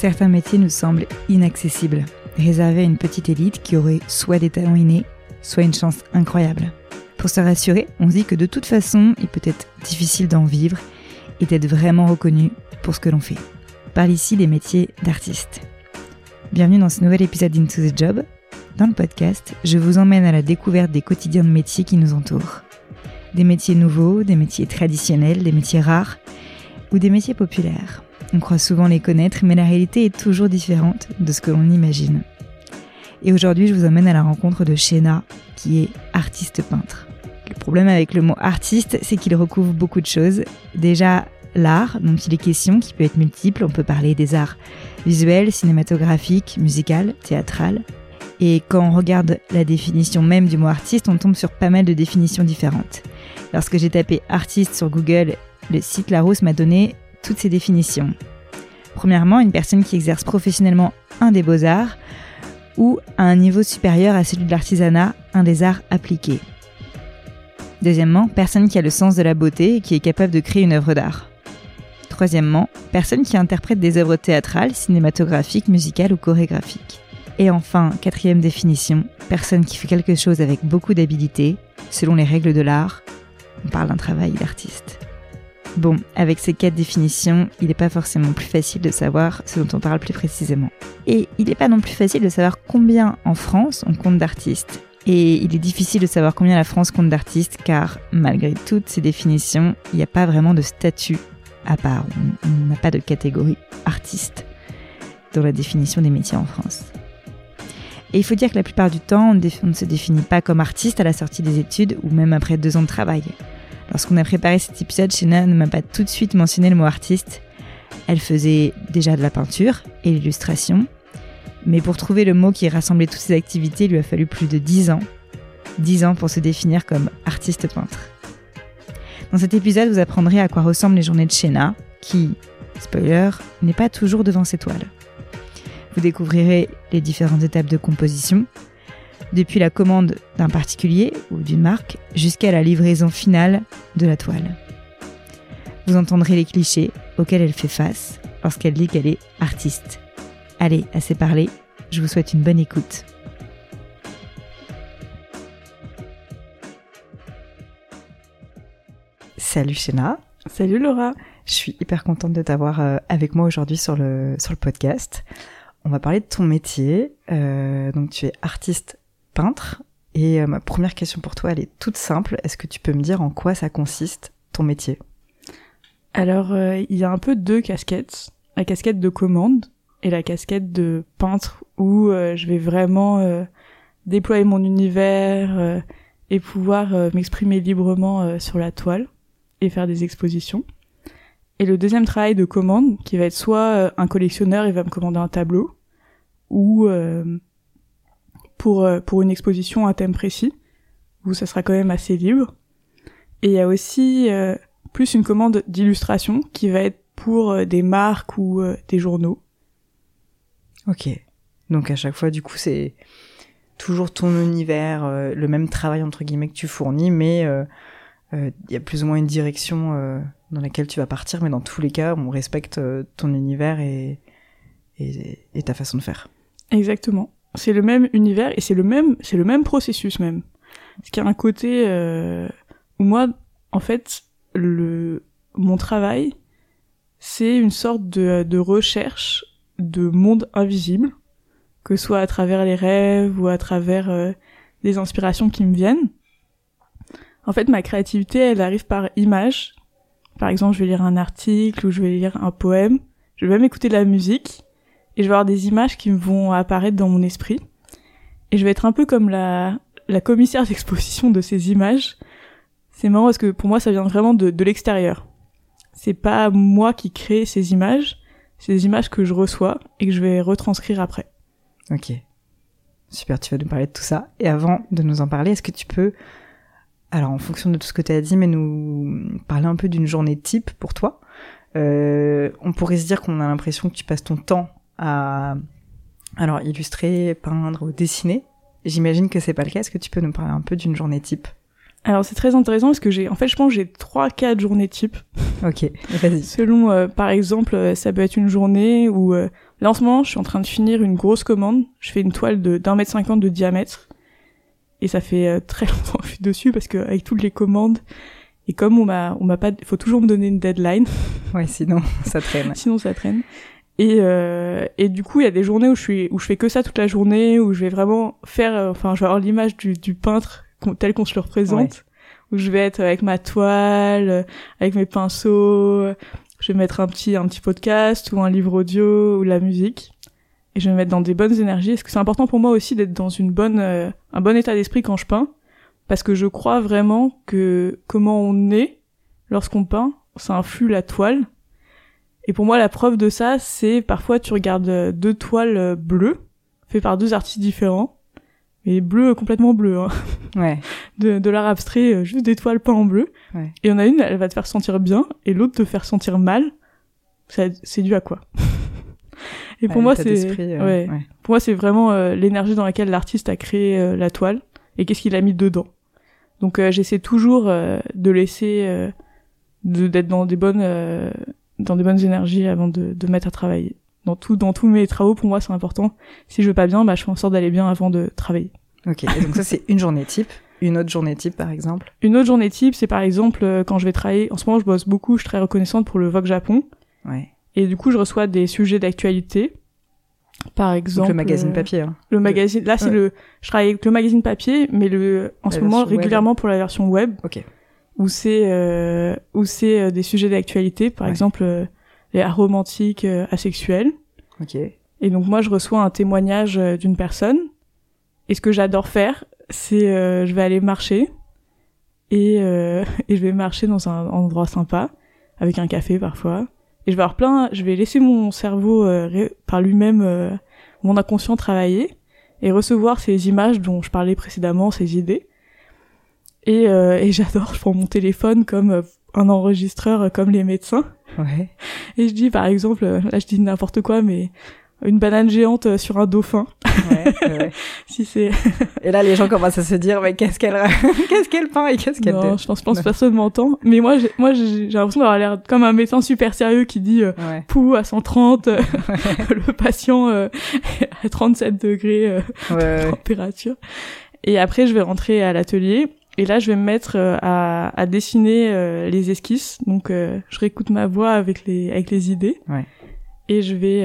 Certains métiers nous semblent inaccessibles, réservés à une petite élite qui aurait soit des talents innés, soit une chance incroyable. Pour se rassurer, on dit que de toute façon, il peut être difficile d'en vivre et d'être vraiment reconnu pour ce que l'on fait. Parle ici des métiers d'artiste. Bienvenue dans ce nouvel épisode d'Into the Job. Dans le podcast, je vous emmène à la découverte des quotidiens de métiers qui nous entourent. Des métiers nouveaux, des métiers traditionnels, des métiers rares ou des métiers populaires. On croit souvent les connaître, mais la réalité est toujours différente de ce que l'on imagine. Et aujourd'hui, je vous emmène à la rencontre de Shena, qui est artiste peintre. Le problème avec le mot artiste, c'est qu'il recouvre beaucoup de choses. Déjà, l'art dont il est question, qui peut être multiple. On peut parler des arts visuels, cinématographiques, musicaux, théâtral. Et quand on regarde la définition même du mot artiste, on tombe sur pas mal de définitions différentes. Lorsque j'ai tapé artiste sur Google, le site Larousse m'a donné toutes ces définitions. Premièrement, une personne qui exerce professionnellement un des beaux-arts ou à un niveau supérieur à celui de l'artisanat, un des arts appliqués. Deuxièmement, personne qui a le sens de la beauté et qui est capable de créer une œuvre d'art. Troisièmement, personne qui interprète des œuvres théâtrales, cinématographiques, musicales ou chorégraphiques. Et enfin, quatrième définition, personne qui fait quelque chose avec beaucoup d'habilité, selon les règles de l'art. On parle d'un travail d'artiste. Bon, avec ces quatre définitions, il n'est pas forcément plus facile de savoir ce dont on parle plus précisément. Et il n'est pas non plus facile de savoir combien en France on compte d'artistes. Et il est difficile de savoir combien la France compte d'artistes car malgré toutes ces définitions, il n'y a pas vraiment de statut à part. On n'a pas de catégorie artiste dans la définition des métiers en France. Et il faut dire que la plupart du temps, on ne se définit pas comme artiste à la sortie des études ou même après deux ans de travail. Lorsqu'on a préparé cet épisode, Shena ne m'a pas tout de suite mentionné le mot artiste. Elle faisait déjà de la peinture et l'illustration, mais pour trouver le mot qui rassemblait toutes ces activités, il lui a fallu plus de 10 ans. 10 ans pour se définir comme artiste peintre. Dans cet épisode, vous apprendrez à quoi ressemblent les journées de Shena, qui, spoiler, n'est pas toujours devant ses toiles. Vous découvrirez les différentes étapes de composition, depuis la commande d'un particulier ou d'une marque jusqu'à la livraison finale de la toile. Vous entendrez les clichés auxquels elle fait face lorsqu'elle dit qu'elle est artiste. Allez, assez parlé, je vous souhaite une bonne écoute. Salut Shena. Salut Laura. Je suis hyper contente de t'avoir euh, avec moi aujourd'hui sur le, sur le podcast. On va parler de ton métier. Euh, donc tu es artiste peintre. Et euh, ma première question pour toi, elle est toute simple. Est-ce que tu peux me dire en quoi ça consiste ton métier? Alors, euh, il y a un peu deux casquettes. La casquette de commande et la casquette de peintre où euh, je vais vraiment déployer mon univers et pouvoir m'exprimer librement sur la toile et faire des expositions. Et le deuxième travail de commande qui va être soit un collectionneur, il va me commander un tableau, ou pour, euh, pour une exposition à thème précis, où ça sera quand même assez libre. Et il y a aussi euh, plus une commande d'illustration qui va être pour euh, des marques ou des journaux. Ok. Donc à chaque fois, du coup, c'est toujours ton univers, le même travail entre guillemets que tu fournis, mais il y a plus ou moins une direction dans laquelle tu vas partir, mais dans tous les cas, on respecte ton univers et, et, et ta façon de faire. Exactement c'est le même univers et c'est le même c'est le même processus même. Ce qui a un côté euh, où moi en fait le mon travail c'est une sorte de, de recherche de monde invisible que ce soit à travers les rêves ou à travers euh, des inspirations qui me viennent. En fait, ma créativité, elle arrive par image. Par exemple, je vais lire un article ou je vais lire un poème. Je vais même écouter de la musique et je vais avoir des images qui vont apparaître dans mon esprit. Et je vais être un peu comme la, commissaire d'exposition de ces images. C'est marrant parce que pour moi, ça vient vraiment de, de l'extérieur. C'est pas moi qui crée ces images, c'est des images que je reçois et que je vais retranscrire après. Ok. Super, tu vas nous parler de tout ça. Et avant de nous en parler, est-ce que tu peux, alors en fonction de tout ce que tu as dit, mais nous parler un peu d'une journée type pour toi euh, On pourrait se dire qu'on a l'impression que tu passes ton temps à alors illustrer, peindre ou dessiner. J'imagine que c'est pas le cas. Est-ce que tu peux nous parler un peu d'une journée type? Alors c'est très intéressant parce que j'ai, en fait, je pense que j'ai trois, quatre journées type. Ok, vas-y. Selon, euh, par exemple, euh, ça peut être une journée où euh, là en ce moment, je suis en train de finir une grosse commande. Je fais une toile de d'un mètre cinquante de diamètre et ça fait euh, très longtemps que je suis dessus parce que avec toutes les commandes et comme on m'a, on m'a pas, faut toujours me donner une deadline, Ouais, sinon ça traîne. sinon ça traîne. Et, euh, et du coup, il y a des journées où je suis, où je fais que ça toute la journée, où je vais vraiment faire, euh, enfin, je vais avoir l'image du, du peintre tel qu'on se le représente, où je vais être avec ma toile, avec mes pinceaux, je vais mettre un petit, un petit podcast ou un livre audio ou la musique. Et je vais me mettre dans des bonnes énergies. Parce que c'est important pour moi aussi d'être dans une bonne, euh, un bon état d'esprit quand je peins? Parce que je crois vraiment que comment on est lorsqu'on peint, ça influe la toile. Et pour moi, la preuve de ça, c'est parfois tu regardes euh, deux toiles euh, bleues, faites par deux artistes différents, mais bleu complètement bleu, hein, Ouais. de, de l'art abstrait, euh, juste des toiles peintes en bleu. Ouais. Et il y en a une, elle va te faire sentir bien, et l'autre te faire sentir mal. Ça- C'est dû à quoi? Et pour Ouais, moi, euh, ouais. ouais. Pour moi, c'est vraiment euh, l'énergie dans laquelle l'artiste a créé euh, la toile et qu'est-ce qu'il a mis dedans. Donc euh, j'essaie toujours euh, de laisser euh, d'être dans des bonnes euh, dans des bonnes énergies avant de, de mettre à travailler. Dans tout dans tous mes travaux, pour moi, c'est important. Si je veux pas bien, bah je fais en sorte d'aller bien avant de travailler. Ok. Et donc ça c'est une journée type. Une autre journée type par exemple? Une autre journée type, c'est par exemple euh, quand je vais travailler. En ce moment, je bosse beaucoup. Je suis très reconnaissante pour le Vogue Japon Ouais. et du coup, je reçois des sujets d'actualité. Par Donc exemple, le magazine euh, papier. Hein. Le magazine, là c'est Ouais. le, je travaille avec le magazine papier, mais le, en La ce moment web. régulièrement pour la version web, Ok. Où c'est, euh, où c'est euh, des sujets d'actualité, par Ouais. exemple euh, les romantiques, euh, asexuels. Ok. Et donc moi je reçois un témoignage d'une personne, et ce que j'adore faire, c'est, euh, je vais aller marcher, et, euh, et je vais marcher dans un endroit sympa, avec un café parfois, et je vais avoir plein, je vais laisser mon cerveau euh, ré- par lui-même, euh, mon inconscient travailler, et recevoir ces images dont je parlais précédemment, ces idées. Et, euh, et j'adore, je prends mon téléphone comme euh, un enregistreur, euh, comme les médecins. Ouais. Et je dis par exemple, euh, là je dis n'importe quoi, mais une banane géante sur un dauphin. Ouais, si c'est Et là, les gens commencent à se dire, mais qu'est-ce qu'elle, qu'est-ce qu'elle peint et qu'est-ce qu'elle non, je pense, je pense personne m'entend. Mais moi, j'ai, moi, j'ai l'impression d'avoir l'air comme un médecin super sérieux qui dit euh, Ouais. pouls à 130, euh, le patient euh, à 37 degrés euh, ouais. température. Et après, je vais rentrer à l'atelier. Et là, je vais me mettre euh, à, à dessiner euh, les esquisses. Donc, euh, je réécoute ma voix avec les avec les idées. Ouais. Et je vais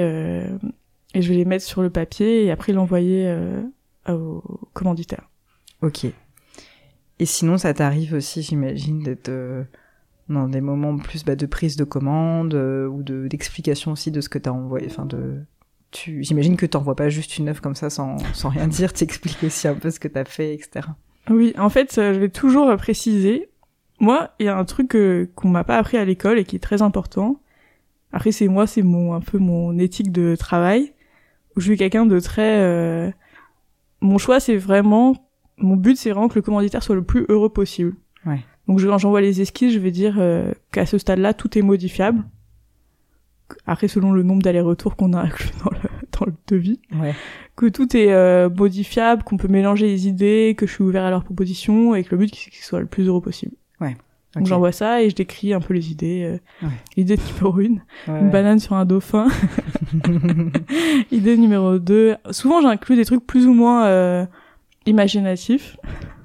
et je vais les mettre sur le papier et après l'envoyer au commanditaire. Ok. Et sinon, ça t'arrive aussi, j'imagine, d'être dans des moments plus bah, de prise de commande euh, ou de d'explication aussi de ce que t'as envoyé. Enfin, de tu, j'imagine que t'envoies pas juste une œuvre comme ça sans, sans rien dire. T'expliques aussi un peu ce que t'as fait, etc. Oui, en fait, euh, je vais toujours euh, préciser. Moi, il y a un truc euh, qu'on m'a pas appris à l'école et qui est très important. Après, c'est moi, c'est mon un peu mon éthique de travail. Où je suis quelqu'un de très. euh, Mon choix, c'est vraiment. Mon but, c'est vraiment que le commanditaire soit le plus heureux possible. Ouais. Donc, je- quand j'envoie les esquisses, je vais dire euh, qu'à ce stade-là, tout est modifiable. Après, selon le nombre d'allers-retours qu'on a inclus dans le, dans le devis Ouais. que tout est euh, modifiable, qu'on peut mélanger les idées, que je suis ouvert à leurs propositions et que le but c'est qu'ils soient le plus heureux possible. Donc Ok. j'envoie ça et je décris un peu les idées. euh, Ouais. Idée numéro une, Ouais, une ouais. banane sur un dauphin. Idée numéro deux, souvent j'inclus des trucs plus ou moins euh, imaginatifs.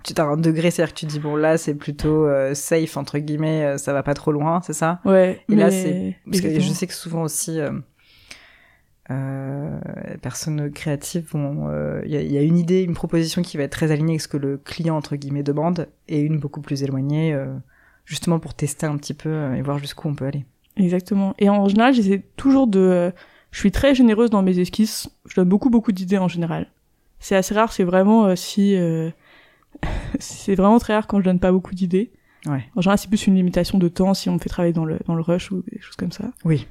tu t'as un degré, c'est-à-dire que tu dis bon là c'est plutôt euh, safe entre guillemets, euh, ça va pas trop loin, c'est ça? Ouais. Et là, c'est- Parce que je sais que souvent aussi, euh, euh, personnes créatives vont, euh, il y, a- il y a une idée, une proposition qui va être très alignée avec ce que le client entre guillemets demande, et une beaucoup plus éloignée, euh, justement pour tester un petit peu euh, et voir jusqu'où on peut aller. Exactement. Et en général, j'essaie toujours de... euh, Je suis très généreuse dans mes esquisses. Je donne beaucoup, beaucoup d'idées en général. C'est assez rare, c'est vraiment euh, si... euh, c'est vraiment très rare quand je donne pas beaucoup d'idées. Ouais. En général, c'est plus une limitation de temps si on me fait travailler dans le, dans le rush ou des choses comme ça. Oui,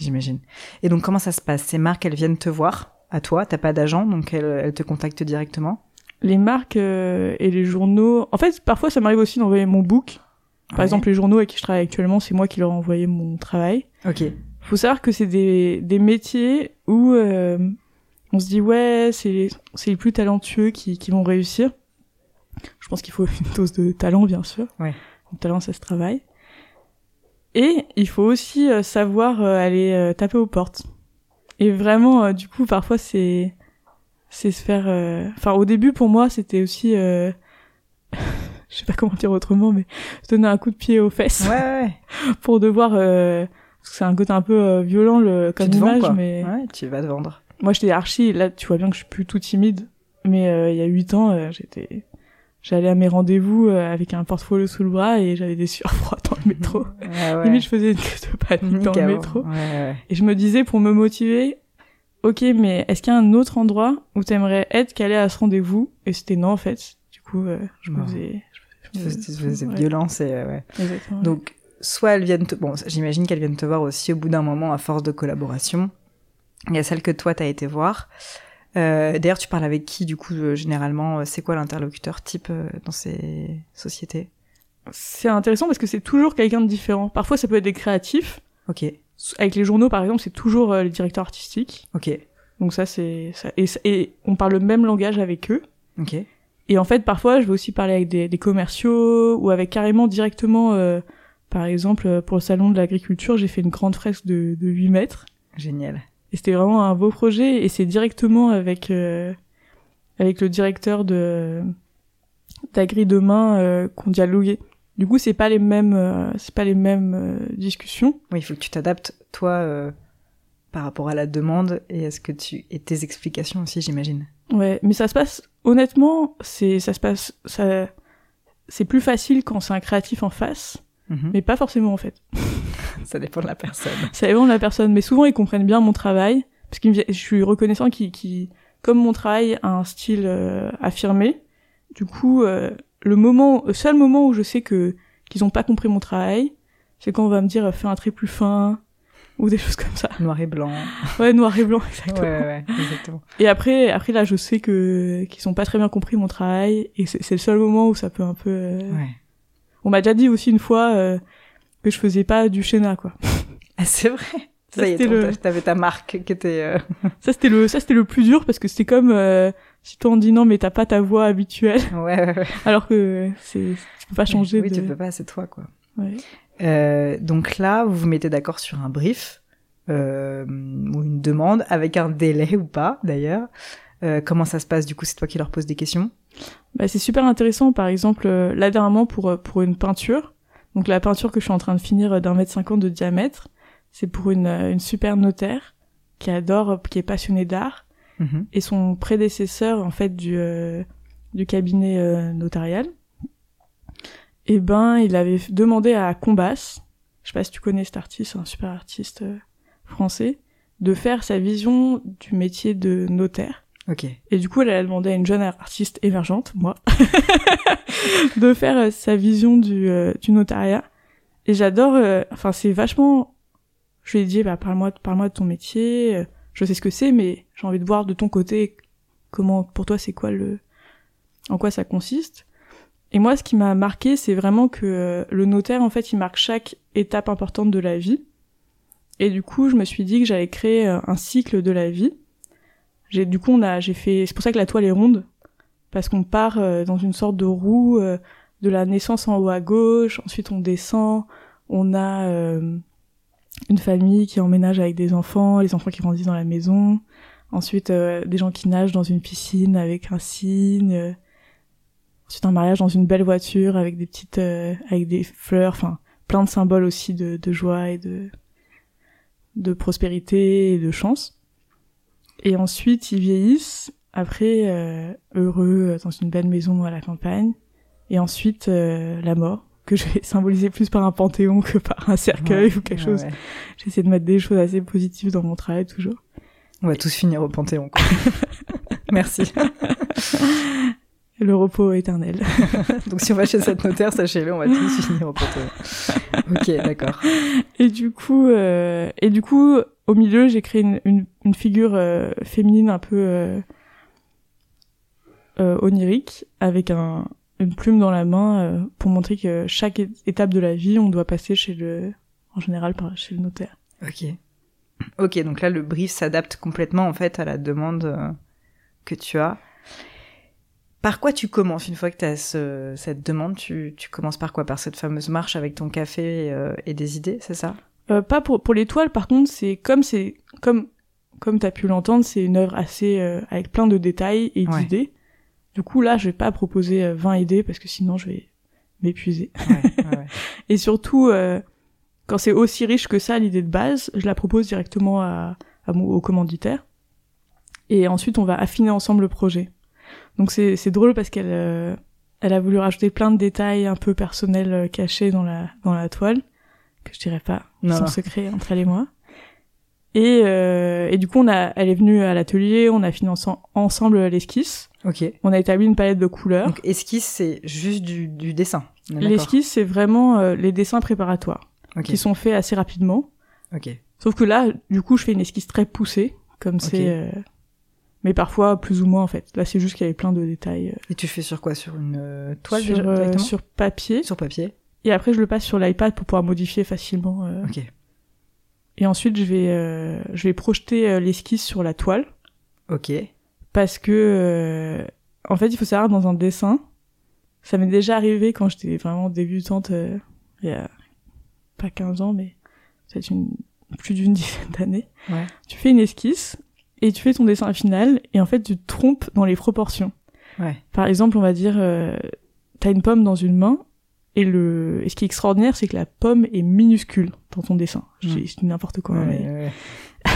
j'imagine. Et donc comment ça se passe? Ces marques, elles viennent te voir à toi, t'as pas d'agent, donc elles, elles te contactent directement? Les marques euh, et les journaux... En fait, parfois, ça m'arrive aussi d'envoyer mon book. Par Ouais. exemple, les journaux avec qui je travaille actuellement, c'est moi qui leur ai envoyé mon travail. Ok. faut savoir que c'est des, des métiers où euh, on se dit ouais c'est les, c'est les plus talentueux qui, qui vont réussir Je pense qu'il faut une dose de talent, bien sûr. Ouais. Le talent, ça se travaille. Et il faut aussi euh, savoir euh, aller euh, taper aux portes. Et vraiment, euh, du coup, parfois, c'est c'est se faire. euh, Enfin, au début, pour moi, c'était aussi. euh, Je sais pas comment dire autrement, mais se donner un coup de pied aux fesses Ouais, ouais. pour devoir. euh, Parce que c'est un côté un peu euh, violent le comme tu te vends, image, mais Ouais, tu vas te vendre. moi j'étais archi. Là, tu vois bien que je suis plus tout timide. Mais euh, il y a huit ans, j'étais. J'allais à mes rendez-vous euh, avec un portfolio sous le bras et j'avais des sueurs froides dans le métro. Ouais, ouais. Limite, je faisais une crise de panique dans le métro. Ouais, ouais. Et je me disais, pour me motiver, ok, mais est-ce qu'il y a un autre endroit où t'aimerais être qu'aller à ce rendez-vous? Et c'était non, en fait. Du coup, euh, je me faisais... Je me faisais, violence et euh, ouais. exactement. Donc, soit elles viennent te... Bon, j'imagine qu'elles viennent te voir aussi au bout d'un moment à force de collaboration. Il y a celle que toi, t'as été voir. Euh, D'ailleurs, tu parles avec qui, du coup, euh, généralement euh, C'est quoi l'interlocuteur type euh, dans ces sociétés? C'est intéressant parce que c'est toujours quelqu'un de différent. Parfois, ça peut être des créatifs. Ok, Avec les journaux, par exemple, c'est toujours les directeurs artistiques. ok, Donc ça, c'est... ça- Et, et on parle le même langage avec eux. ok. Et en fait, parfois, je vais aussi parler avec des, des commerciaux ou avec carrément directement... euh, par exemple, pour le salon de l'agriculture, j'ai fait une grande fresque de, de 8 mètres. Génial. Et c'était vraiment un beau projet et c'est directement avec euh, avec le directeur de d'Agri demain euh, qu'on dialoguait. Du coup, c'est pas les mêmes euh, c'est pas les mêmes euh, discussions. Oui, il faut que tu t'adaptes, toi, par rapport à la demande et à ce que tu... et tes explications aussi, j'imagine. Ouais, mais ça se passe honnêtement, c'est ça se passe ça c'est plus facile quand c'est un créatif en face, Mhm. mais pas forcément en fait. Ça dépend de la personne. Ça dépend de la personne, mais souvent ils comprennent bien mon travail parce que je suis reconnaissant qui qui comme mon travail a un style euh, affirmé. Du coup, euh, le moment, le seul moment où je sais que qu'ils ont pas compris mon travail, c'est quand on va me dire fais un trait plus fin ou des choses comme ça. Noir et blanc. Ouais, noir et blanc exactement. ouais, ouais, exactement. Et après, après là, je sais que qu'ils ont pas très bien compris mon travail et c'est c'est le seul moment où ça peut un peu. euh, Ouais. On m'a déjà dit aussi une fois euh, que je faisais pas du schéna quoi. Ah, c'est vrai. Ça, Ça, y est, le- t'avais ta marque qui était... euh, Ça c'était le ça c'était le plus dur parce que c'était comme euh, si toi on dit non mais t'as pas ta voix habituelle Ouais, ouais, ouais. alors que c'est tu peux pas changer Oui, de tu peux pas, c'est toi, quoi. Ouais. Euh, donc là, vous vous mettez d'accord sur un brief euh, ou une demande avec un délai ou pas, d'ailleurs. Euh, comment ça se passe du coup? C'est toi qui leur poses des questions? Bah, c'est super intéressant par exemple euh, là dernièrement pour pour une peinture donc la peinture que je suis en train de finir euh, d'un mètre cinquante de diamètre c'est pour une euh, une super notaire qui adore euh, qui est passionnée d'art Mhm. et son prédécesseur en fait du euh, du cabinet euh, notarial et ben il avait demandé à Combas je sais pas si tu connais cet artiste un super artiste euh, français de faire sa vision du métier de notaire Ok. et du coup elle a demandé à une jeune artiste émergente moi de faire euh, sa vision du euh, du notariat. Et j'adore euh, enfin c'est vachement je lui ai dit bah parle-moi parle-moi de ton métier je sais ce que c'est mais j'ai envie de voir de ton côté comment pour toi c'est quoi le en quoi ça consiste. Et moi ce qui m'a marqué c'est vraiment que le notaire en fait il marque chaque étape importante de la vie. Et du coup je me suis dit que j'allais créer un cycle de la vie j'ai du coup on a j'ai fait c'est pour ça que la toile est ronde. Parce qu'on part euh, dans une sorte de roue euh, de la naissance en haut à gauche. Ensuite on descend. On a euh, une famille qui emménage avec des enfants les enfants qui grandissent dans la maison. Ensuite euh, des gens qui nagent dans une piscine avec un cygne. Euh, ensuite un mariage dans une belle voiture avec des petites euh, avec des fleurs. Enfin plein de symboles aussi de, de joie et de de prospérité et de chance et ensuite, ils vieillissent, après, euh, heureux euh, dans une belle maison à la campagne. Et ensuite, euh, la mort, que je vais symboliser plus par un panthéon que par un cercueil Ouais, ou quelque ouais, chose. ouais. J'essaie de mettre des choses assez positives dans mon travail, toujours. On va tous finir au Panthéon. Quoi. Merci. Le repos éternel. Donc si on va chez cette notaire, sachez-le, on va tous finir au Panthéon. Ok, d'accord. Et du coup, euh, et du coup, au milieu, j'ai créé une, une, une figure euh, féminine un peu euh, onirique, avec un, une plume dans la main, pour montrer que chaque étape de la vie, on doit passer chez le, en général, par chez le notaire. Ok. Ok, donc là, le brief s'adapte complètement en fait à la demande que tu as. Par quoi tu commences une fois que tu as ce, cette demande tu, tu commences par quoi? Par cette fameuse marche avec ton café euh, et des idées, c'est ça? Euh, Pas pour, pour l'étoile, par contre, c'est comme c'est comme comme t'as pu l'entendre, c'est une œuvre assez euh, avec plein de détails et Ouais. d'idées. Du coup, là, je vais pas proposer euh, 20 idées parce que sinon, je vais m'épuiser. ouais, ouais, ouais. Et surtout, euh, quand c'est aussi riche que ça, l'idée de base, je la propose directement à, à mon, au commanditaire. Et ensuite, on va affiner ensemble le projet. Donc c'est drôle parce qu'elle euh, elle a voulu rajouter plein de détails un peu personnels euh, cachés dans la dans la toile que je dirais pas, Non, non. secret entre elle et moi. Et euh, et du coup, on a elle est venue à l'atelier, on a fini ense- ensemble l'esquisse, Ok. on a établi une palette de couleurs. Donc esquisse, c'est juste du, du dessin. L'esquisse, c'est vraiment les dessins préparatoires qui sont faits assez rapidement. Ok. Sauf que là, du coup, je fais une esquisse très poussée, comme c'est. Mais parfois, plus ou moins, en fait. Là, c'est juste qu'il y avait plein de détails. euh, Et tu fais sur quoi? Sur une euh, toile sur, déjà, euh, sur papier. Sur papier. Et après, je le passe sur l'iPad pour pouvoir modifier facilement. euh. Ok. Et ensuite, je vais, euh, je vais projeter l'esquisse sur la toile. Ok. Parce que, euh, en fait, il faut savoir, dans un dessin, ça m'est déjà arrivé quand j'étais vraiment débutante, euh, il y a pas 15 ans, mais peut-être une, plus d'une dizaine d'années. Ouais. Tu fais une esquisse et tu fais ton dessin final et en fait, tu te trompes dans les proportions. Ouais. Par exemple, on va dire, euh, t'as une pomme dans une main et le, et ce qui est extraordinaire, c'est que la pomme est minuscule dans ton dessin. Mm. je dis n'importe quoi. Ouais, mais- ouais, ouais.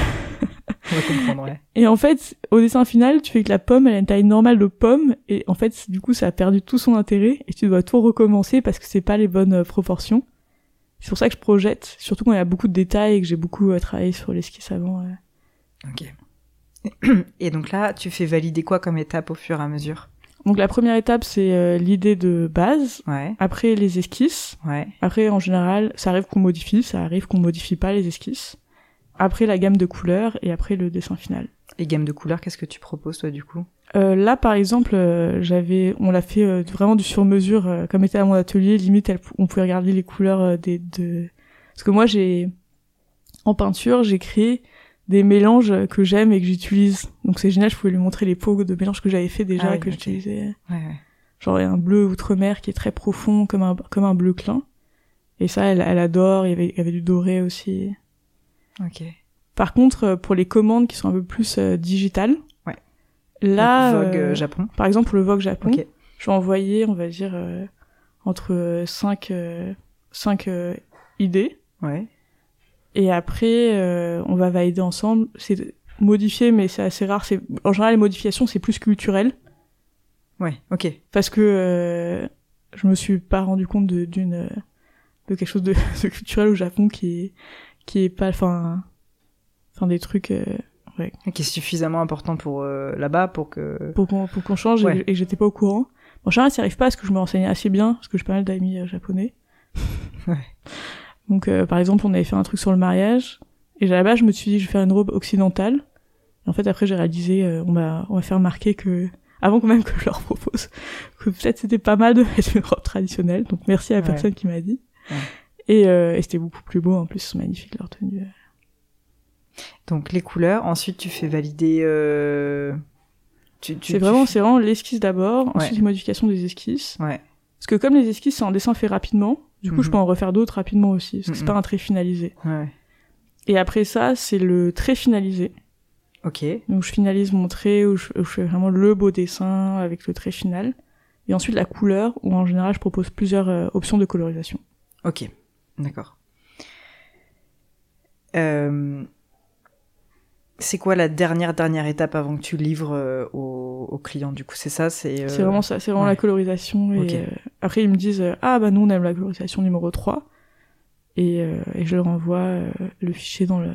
On va comprendre, ouais. Et en fait, au dessin final, tu fais que la pomme, elle a une taille normale de pomme, et en fait, du coup, ça a perdu tout son intérêt, et tu dois tout recommencer parce que c'est pas les bonnes euh, proportions. C'est pour ça que je projette, surtout quand il y a beaucoup de détails et que j'ai beaucoup euh, travaillé sur l'esquisse avant. euh. Ok. Et donc là, tu fais valider quoi comme étape au fur et à mesure? Donc la première étape, c'est euh, l'idée de base, Ouais. après les esquisses, Ouais. après, en général, ça arrive qu'on modifie, ça arrive qu'on modifie pas les esquisses, après la gamme de couleurs, et après le dessin final. Et gamme de couleurs, qu'est-ce que tu proposes toi du coup? Euh, là, par exemple, euh, j'avais, on l'a fait euh, vraiment du sur-mesure, comme était à mon atelier. Limite, elle- on pouvait regarder les couleurs des, de. Parce que moi, j'ai, en peinture, j'ai créé des mélanges que j'aime et que j'utilise. Donc c'est génial. Je pouvais lui montrer les pots de mélanges que j'avais fait déjà, Ah que j'utilisais. Ouais, ouais. Genre il y a un bleu outre-mer qui est très profond, comme un comme un bleu clin. Et ça, elle, elle adore. Il y avait, il y avait du doré aussi. Ok. Par contre, euh, pour les commandes qui sont un peu plus euh, digitales, Ouais. là, Donc, Vogue euh, Japon. par exemple pour le Vogue Japon, Ok. je vais envoyer, on va dire, euh, entre 5 cinq, euh, idées. Ouais. Et après, euh, on va valider ensemble. C'est modifié, mais c'est assez rare. C'est En général, les modifications, c'est plus culturel. Ouais. Ok. Parce que euh, je me suis pas rendu compte de, d'une, euh, de quelque chose de, de culturel au Japon qui est, qui est pas... Enfin, enfin des trucs... euh, Qui est suffisamment important pour euh, là-bas pour que. pour qu'on pour qu'on change et- Ouais. et, j'étais pas au courant. En général, ça arrive pas parce que je me renseignais assez bien, parce que j'ai pas mal d'amis euh, japonais. Ouais. Donc, euh, par exemple, on avait fait un truc sur le mariage, et là-bas, je me suis dit, je vais faire une robe occidentale. Et en fait, après, j'ai réalisé, euh, on m'a on m'a fait remarquer que, avant quand même que je leur propose, que peut-être c'était pas mal de mettre une robe traditionnelle. Donc, merci à la Ouais. personne qui m'a dit. Ouais. Et, euh, et c'était beaucoup plus beau, en plus, magnifique leur tenue. Donc les couleurs. Ensuite, tu fais valider. Euh... C'est vraiment, fais- c'est vraiment l'esquisse d'abord, Ouais. ensuite les modifications des esquisses. Ouais. Parce que comme les esquisses, c'est un dessin fait rapidement, du coup, je Mhm. peux en refaire d'autres rapidement aussi, parce que c'est Mhm. pas un trait finalisé. Ouais. Et après ça, c'est le trait finalisé. Ok. Donc je finalise mon trait, où je, où je fais vraiment le beau dessin avec le trait final. Et ensuite la couleur, où en général je propose plusieurs euh, options de colorisation. Ok. D'accord. Euh... C'est quoi la dernière dernière étape avant que tu livres euh, au, au client Du coup, c'est ça, c'est. euh, C'est vraiment ça, c'est vraiment ouais. la colorisation. Et euh, après ils me disent, ah bah nous on aime la colorisation numéro 3. Et, euh, et je leur envoie le fichier dans le,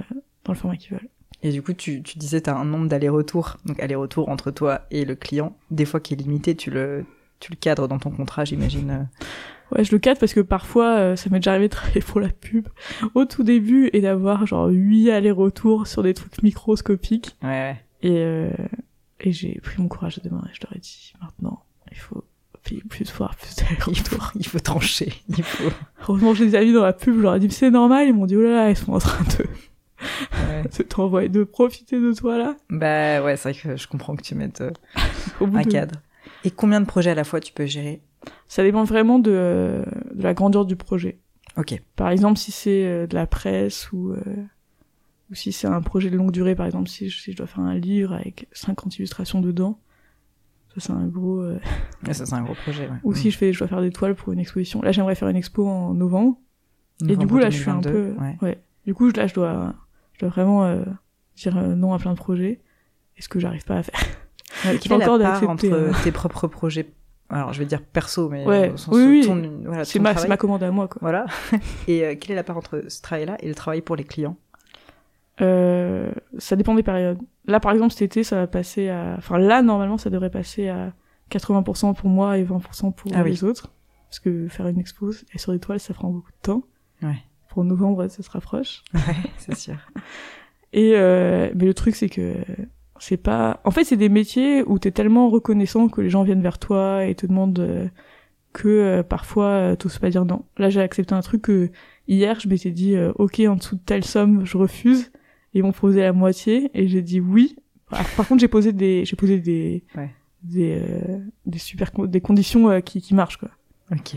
dans le format qu'ils veulent. Et du coup, tu, tu disais, tu as un nombre d'allers-retours. Donc, aller-retour entre toi et le client. Des fois qui est limité, tu le, tu le cadres dans ton contrat, j'imagine. Ouais, je le cadre parce que parfois, euh, ça m'est déjà arrivé de travailler pour la pub au tout début et d'avoir genre huit allers-retours sur des trucs microscopiques. Ouais, ouais. Et, euh, et j'ai pris mon courage à deux mains et je leur ai dit, maintenant, il faut plus de fois, plus Il d'allers-retours. il faut trancher. Il faut. Heureusement, je les ai mis dans la pub, je leur ai dit, c'est normal, ils m'ont dit, oh là là, ils sont en train de, Ouais. de t'envoyer, de profiter de toi là. Bah ouais, c'est vrai que je comprends que tu mettes euh, Au bout un de, cadre. Et combien de projets à la fois tu peux gérer? Ça dépend vraiment de, de la grandeur du projet. Ok. Par exemple, si c'est euh, de la presse ou, euh, ou si c'est un projet de longue durée, par exemple, si je, si je dois faire un livre avec 50 illustrations dedans, ça c'est un gros... euh, ça, c'est un gros projet, ouais. Ou si je, fais, je dois faire des toiles pour une exposition. Là, j'aimerais faire une expo en novembre. Et du coup, là, je suis un 2022, peu... ouais. Ouais. Du coup, là, je dois, je dois vraiment euh, dire euh, non à plein de projets. Et ce que j'arrive pas à faire. Ouais, Quelle est la part entre hein. tes propres projets? Alors, je vais dire perso, mais Ouais, au sens oui, oui. voilà, C'est ma, ma commande à moi, quoi. Voilà. Et quelle est la part entre ce travail-là et le travail pour les clients? Euh, ça dépend des périodes. Là, par exemple, cet été, ça va passer à... Enfin, là, normalement, ça devrait passer à 80% pour moi et 20% pour Ah oui. les autres. Parce que faire une expo et sur des toiles, ça prend beaucoup de temps. Ouais. Pour novembre, ça se rapproche. Ouais, c'est sûr. Et euh, mais le truc c'est que c'est pas. En fait, c'est des métiers où t'es tellement reconnaissant que les gens viennent vers toi et te demandent euh, que euh, parfois euh, t'oses pas dire non. Là, j'ai accepté un truc que hier, je m'étais dit euh, ok en dessous de telle somme, je refuse. Ils m'ont posé la moitié et j'ai dit oui. Par, par contre, j'ai posé des j'ai posé des Ouais. des euh, des super des conditions euh, qui qui marchent quoi. Ok.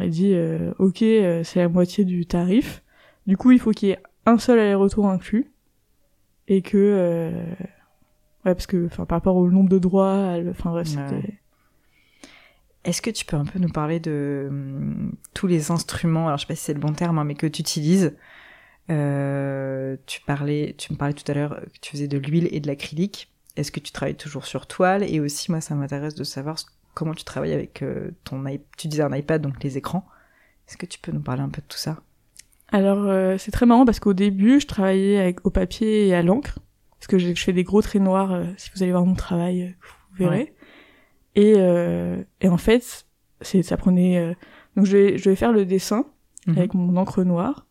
Ai dit, euh, ok, c'est la moitié du tarif. Du coup, il faut qu'il y ait un seul aller-retour inclus. Et que... Ouais, parce que enfin, par rapport au nombre de droits, enfin bref, Ouais. Est-ce que tu peux un peu nous parler de hum, tous les instruments, alors je sais pas si c'est le bon terme, hein, mais que tu utilises euh, Tu parlais, tu me parlais tout à l'heure que tu faisais de l'huile et de l'acrylique. Est-ce que tu travailles toujours sur toile Et aussi, moi, ça m'intéresse de savoir comment tu travailles avec euh, ton iPad. Tu disais un iPad, donc les écrans. Est-ce que tu peux nous parler un peu de tout ça? Alors, euh, c'est très marrant parce qu'au début, je travaillais avec, au papier et à l'encre. Parce que je fais des gros traits noirs, euh, si vous allez voir mon travail, euh, vous verrez. Et, euh, et en fait, ça prenait... euh, Donc, je vais, je vais faire le dessin Mhm. avec mon encre noire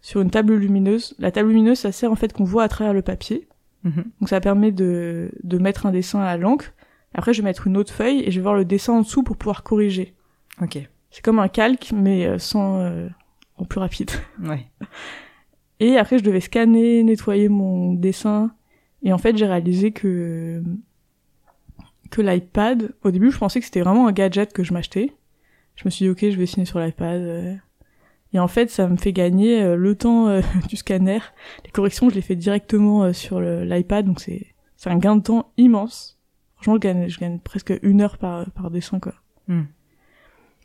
sur une table lumineuse. La table lumineuse, ça sert en fait qu'on voit à travers le papier. Mhm. Donc ça permet de, de mettre un dessin à l'encre. Après, je vais mettre une autre feuille et je vais voir le dessin en dessous pour pouvoir corriger. Ok. C'est comme un calque, mais euh, sans euh, en plus rapide. Ouais. Et après, je devais scanner, nettoyer mon dessin. Et en fait, j'ai réalisé que que l'iPad, au début, je pensais que c'était vraiment un gadget que je m'achetais. Je me suis dit, ok, je vais dessiner sur l'iPad. Et en fait, ça me fait gagner euh, le temps euh, du scanner. Les corrections, je les fais directement euh, sur l'iPad, donc c'est un gain de temps immense. Franchement, je gagne, je gagne presque une heure par, par dessin, quoi. Hmm.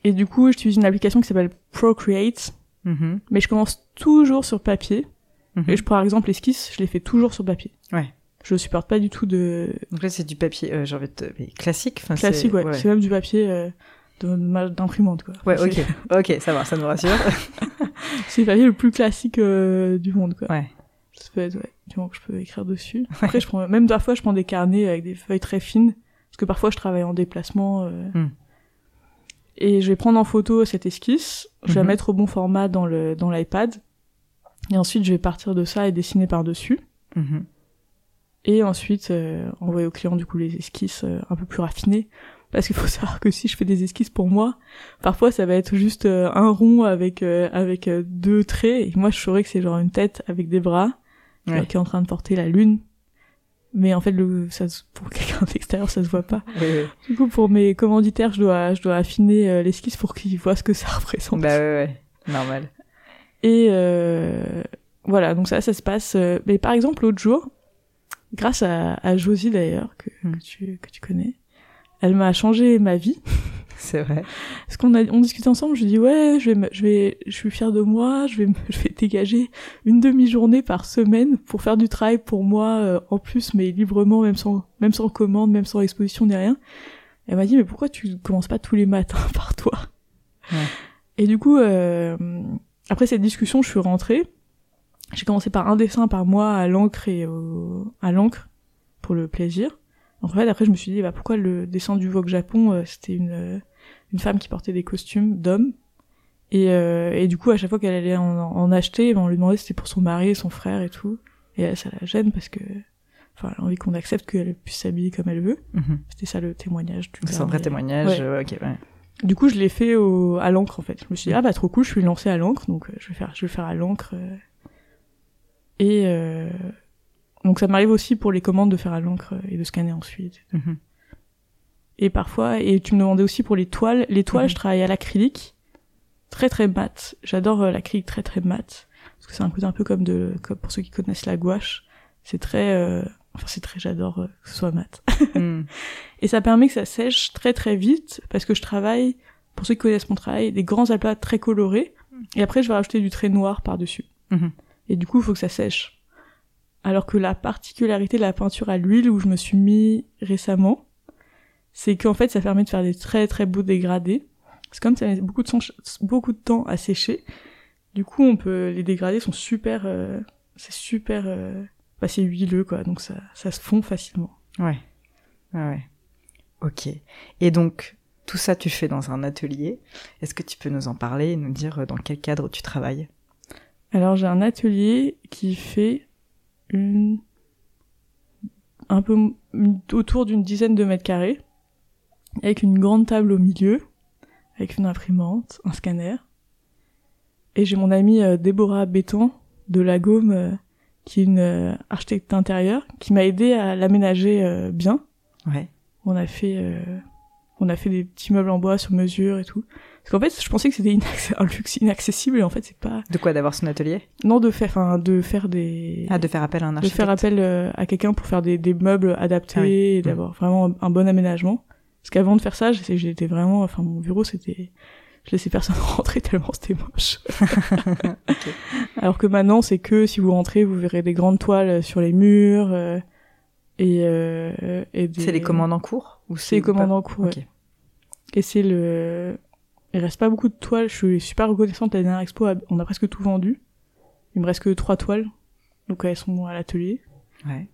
Et du coup, j'utilise une application qui s'appelle Procreate, Mhm. mais je commence toujours sur papier. Mhm. Et je, par exemple, l'esquisse, je les fais toujours sur papier. Ouais. Je supporte pas du tout de Donc là, c'est du papier, euh, j'ai envie de te- mais classique. Enfin, classique, ouais. C'est même du papier euh, d'imprimante, quoi. Ouais, ok. Ok, ça va, ça nous rassure. C'est le papier le plus classique euh, du monde, quoi. ouais. Ça peut être, ouais, du moment que je peux écrire dessus. Après, je prends, même parfois, je prends des carnets avec des feuilles très fines, parce que parfois, je travaille en déplacement. euh, Hmm. Et je vais prendre en photo cette esquisse, je vais la Mhm. mettre au bon format dans le dans l'iPad, et ensuite, je vais partir de ça et dessiner par-dessus. Mhm. Et ensuite, euh, envoyer au client, du coup, les esquisses un peu plus raffinées. Parce qu'il faut savoir que si je fais des esquisses pour moi, parfois ça va être juste euh, un rond avec euh, avec euh, deux traits. Et moi, je saurais que c'est genre une tête avec des bras Ouais. qui est en train de porter la lune. Mais en fait, le, ça, pour quelqu'un d'extérieur, ça se voit pas. Du coup, pour mes commanditaires, je dois, je dois affiner l'esquisse pour qu'ils voient ce que ça représente. Bah ouais, ouais. Normal. Et euh, voilà, donc ça, ça se passe. mais par exemple, l'autre jour, grâce à, à Josie d'ailleurs, que, Hmm. que, tu, que tu connais, elle m'a changé ma vie. C'est vrai. Parce qu'on a, on discutait ensemble, je lui dis ouais, je vais, me- je vais, je suis fière de moi, je vais, me- je vais dégager une demi-journée par semaine pour faire du travail pour moi euh, en plus, mais librement, même sans, même sans commande, même sans exposition ni rien. Elle m'a dit mais pourquoi tu commences pas tous les matins par toi? Ouais. Et du coup, euh, après cette discussion, je suis rentrée. J'ai commencé par un dessin par mois à l'encre et au, à l'encre pour le plaisir. En fait, après, je me suis dit, bah, pourquoi le dessin du Vogue Japon, euh, c'était une, euh, une femme qui portait des costumes d'hommes. Et, euh, et du coup, à chaque fois qu'elle allait en, en acheter, ben, on lui demandait si c'était pour son mari, son frère et tout. Et elle, ça la gêne parce que, enfin, elle a envie qu'on accepte qu'elle puisse s'habiller comme elle veut. Mhm. C'était ça le témoignage du C'est un vrai témoignage. Ouais. ok, ouais. Du coup, je l'ai fait au, à l'encre en fait. Je me suis dit ah bah trop cool, je suis lancée à l'encre, donc euh, je vais faire, je vais faire à l'encre. euh. Et euh, donc ça m'arrive aussi pour les commandes de faire à l'encre et de scanner ensuite. Mhm. Et parfois, et tu me demandais aussi pour les toiles. Les toiles, Mhm. je travaille à l'acrylique, très très mat. J'adore euh, l'acrylique très très mat parce que c'est un côté un peu comme de, comme pour ceux qui connaissent la gouache. C'est très, euh, enfin c'est très, j'adore euh, que ce soit mat. Hmm. Et ça permet que ça sèche très très vite parce que je travaille, pour ceux qui connaissent mon travail, des grands aplats très colorés. Et après, je vais rajouter du trait noir par-dessus. Mhm. Et du coup, il faut que ça sèche. Alors que la particularité de la peinture à l'huile où je me suis mis récemment, c'est qu'en fait, ça permet de faire des très très beaux dégradés. C'est comme ça met beaucoup de, temps- beaucoup de temps à sécher. Du coup, on peut, les dégradés sont super, euh, c'est super, euh, bah, c'est huileux quoi, donc ça, ça se fond facilement. Ouais. Ouais, ouais. Ok. Et donc, tout ça, tu fais dans un atelier. Est-ce que tu peux nous en parler et nous dire euh, dans quel cadre tu travailles? Alors j'ai un atelier qui fait une un peu autour d'une dizaine de mètres carrés, avec une grande table au milieu, avec une imprimante, un scanner. Et j'ai mon amie euh, Déborah Béton de la Gaume, euh, qui est une euh, architecte intérieure, qui m'a aidé à l'aménager bien. Ouais. On a fait euh, on a fait des petits meubles en bois sur mesure et tout. Parce qu'en fait, je pensais que c'était un luxe inaccessible et en fait, c'est pas De quoi d'avoir son atelier? Non de faire enfin de faire des Ah, de faire appel à un de architecte. faire appel euh, à quelqu'un pour faire des, des meubles adaptés Ah oui. et d'avoir vraiment un, bon aménagement. Parce qu'avant de faire ça, j'étais vraiment, enfin mon bureau c'était, je laissais personne rentrer tellement c'était moche. Ok. Alors que maintenant c'est que si vous rentrez, vous verrez des grandes toiles sur les murs euh, et euh, et des. C'est les commandes en cours ou C'est les commandes pas- en cours. Ok. ouais. Et c'est le, il reste pas beaucoup de toiles. Je suis super reconnaissante. La dernière expo, on a presque tout vendu. Il me reste que trois toiles, donc elles sont à l'atelier. Ouais.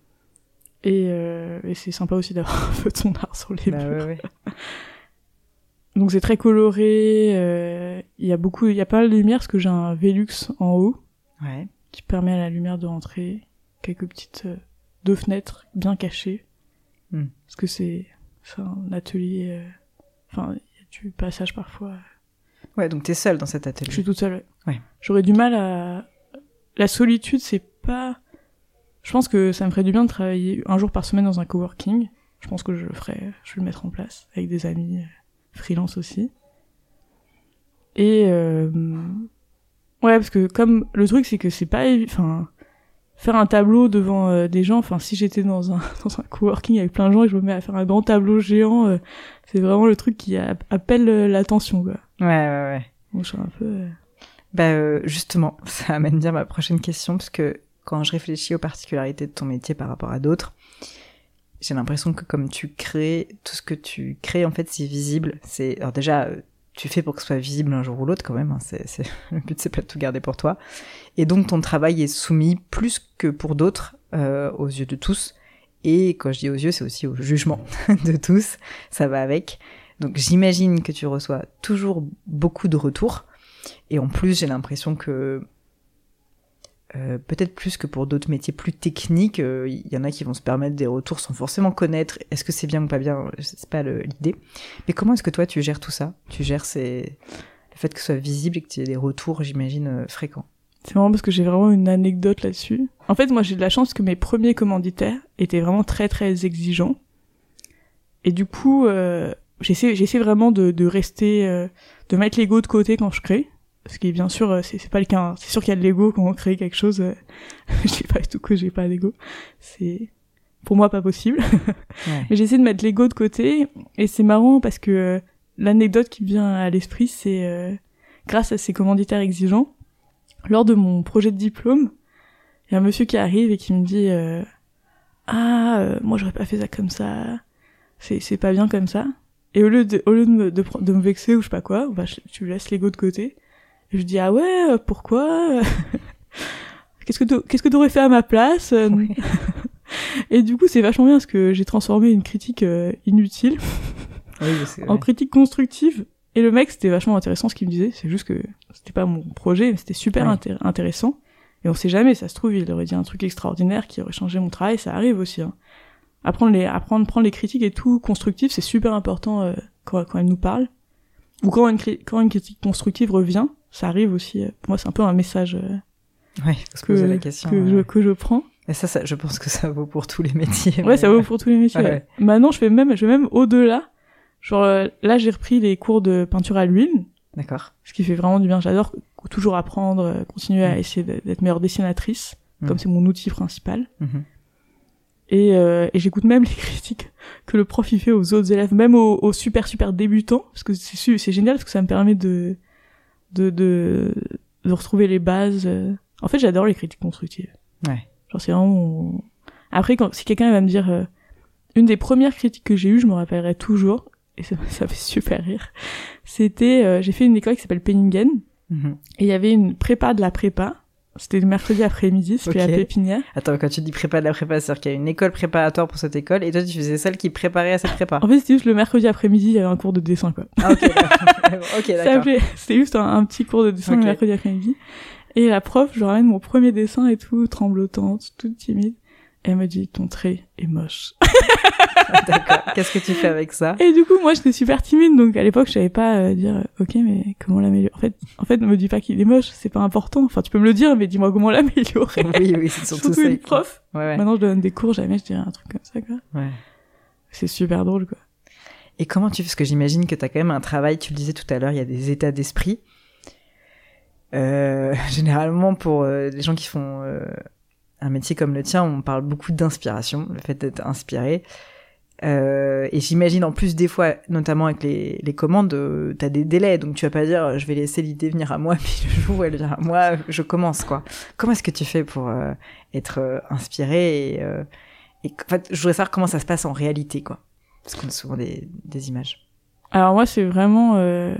Et, euh, et c'est sympa aussi d'avoir un peu de son art sur les Bah murs. ouais, ouais. Donc c'est très coloré. euh, Il y a beaucoup, il y a pas mal de lumière parce que j'ai un Velux en haut Ouais. qui permet à la lumière de rentrer. Quelques petites euh, deux fenêtres bien cachées. Hmm. Parce que c'est c'est un atelier. euh, Enfin, il y a du passage parfois. Ouais, donc t'es seule dans cet atelier. Je suis toute seule. ouais. J'aurais du mal à. La solitude, c'est pas. Je pense que ça me ferait du bien de travailler un jour par semaine dans un coworking. Je pense que je le ferai. Je vais le mettre en place avec des amis euh, freelance aussi. Et euh... ouais, parce que comme le truc, c'est que c'est pas. Enfin, faire un tableau devant euh, des gens. Enfin, si j'étais dans un dans un coworking avec plein de gens et je me mets à faire un grand tableau géant, euh, c'est vraiment le truc qui a- appelle euh, l'attention, quoi. Ouais, ouais, ouais. Donc je suis un peu. euh, Bah euh, justement, ça amène bien ma prochaine question, parce que quand je réfléchis aux particularités de ton métier par rapport à d'autres, j'ai l'impression que comme tu crées, tout ce que tu crées, en fait, c'est visible. C'est Alors déjà, euh, tu fais pour que ce soit visible un jour ou l'autre quand même, hein, c'est, le but c'est pas de tout garder pour toi. Et donc ton travail est soumis plus que pour d'autres euh, aux yeux de tous. Et quand je dis aux yeux, c'est aussi au jugement de tous, ça va avec. Donc j'imagine que tu reçois toujours beaucoup de retours. Et en plus, j'ai l'impression que euh, peut-être plus que pour d'autres métiers plus techniques, euh, il y en a qui vont se permettre des retours sans forcément connaître est-ce que c'est bien ou pas bien, c'est pas l'idée. Mais comment est-ce que toi tu gères tout ça? Tu gères ces... le fait que ce soit visible et que tu aies des retours, j'imagine, euh, fréquents? C'est marrant parce que j'ai vraiment une anecdote là-dessus. En fait, moi, j'ai de la chance que mes premiers commanditaires étaient vraiment très très exigeants. Et du coup, euh, j'essaie j'essaie vraiment de, de rester, euh, de mettre l'ego de côté quand je crée. Ce qui bien sûr, euh, c'est c'est pas le cas. hein. C'est sûr qu'il y a de l'ego quand on crée quelque chose. euh, je dis pas du tout que j'ai pas d'ego. C'est pour moi pas possible. Ouais. Mais j'essaie de mettre l'ego de côté. Et c'est marrant parce que euh, l'anecdote qui me vient à l'esprit, c'est euh, grâce à ces commanditaires exigeants, lors de mon projet de diplôme, il y a un monsieur qui arrive et qui me dit euh, Ah, euh, moi j'aurais pas fait ça comme ça, c'est c'est pas bien comme ça. Et au lieu de, au lieu de, me, de me vexer ou je sais pas quoi, bah, je, tu laisses l'ego de côté. Et je dis Ah ouais, euh, pourquoi Qu'est-ce que qu'est-ce que t'aurais fait à ma place Euh, Oui. Et du coup, c'est vachement bien parce que j'ai transformé une critique euh, inutile Oui, en critique constructive. Et le mec, c'était vachement intéressant ce qu'il me disait. C'est juste que c'était pas mon projet, mais c'était super intér- intéressant. Et on sait jamais, ça se trouve, il aurait dit un truc extraordinaire qui aurait changé mon travail, ça arrive aussi. Hein. Apprendre, les, apprendre, prendre les critiques et tout constructif, c'est super important euh, quand, quand elle nous parle. Ou quand une, quand une critique constructive revient, ça arrive aussi. euh, pour moi, c'est un peu un message euh, Ouais, que, la question. que, je, que je prends. Et ça, ça, je pense que ça vaut pour tous les métiers. Ouais, mais- ça vaut pour tous les métiers. Ouais. ouais. Maintenant, je fais même, je vais même au-delà. Genre euh, là, j'ai repris les cours de peinture à l'huile, D'accord. ce qui fait vraiment du bien. J'adore toujours apprendre, euh, continuer à Mm. essayer d'être meilleure dessinatrice, Mm. comme c'est mon outil principal. Mhm. Et, euh, et j'écoute même les critiques que le prof il fait aux autres élèves, même aux, aux super super débutants, parce que c'est génial parce que ça me permet de de de, de retrouver les bases. euh. En fait, j'adore les critiques constructives. Ouais. Genre c'est vraiment. Après, quand si quelqu'un va me dire euh, une des premières critiques que j'ai eues, je me rappellerai toujours, et ça, ça fait super rire. C'était, euh, j'ai fait une école qui s'appelle Penningen, Mhm. et il y avait une prépa de la prépa. C'était le mercredi après-midi, c'était à Pépinière. Attends, quand tu dis prépa de la prépa, c'est-à-dire qu'il y a une école préparatoire pour cette école et toi tu faisais celle qui préparait à cette prépa. En fait, c'était juste le mercredi après-midi, il y avait un cours de dessin, quoi. Ah ok, d'accord. C'était juste un, un petit cours de dessin le mercredi après-midi. Et la prof, je ramène mon premier dessin et tout, tremblotante, toute timide. Elle me dit, ton trait est moche. D'accord. Qu'est-ce que tu fais avec ça? Et du coup, moi, j'étais super timide, donc à l'époque, je savais pas euh, dire, euh, ok, mais comment l'améliorer? En fait, en fait, ne me dis pas qu'il est moche, c'est pas important. Enfin, tu peux me le dire, mais dis-moi comment l'améliorer. Oui, oui, c'est surtout, Surtout ça. une prof. Ouais, ouais. Maintenant, je donne des cours, jamais je dirais un truc comme ça, quoi. ouais. C'est super drôle, quoi. Et comment tu fais? Parce que j'imagine que tu as quand même un travail, tu le disais tout à l'heure, il y a des états d'esprit. Euh, généralement, pour euh, les gens qui font euh, un métier comme le tien, on parle beaucoup d'inspiration, le fait d'être inspiré. Euh, et j'imagine en plus des fois, notamment avec les, les commandes, euh, t'as des délais, donc tu vas pas dire je vais laisser l'idée venir à moi, puis le jour où elle vient à moi, je commence quoi. Comment est-ce que tu fais pour euh, être euh, inspiré et, euh, et en fait, je voudrais savoir comment ça se passe en réalité quoi, parce qu'on a souvent des, des images. Alors moi, c'est vraiment... euh,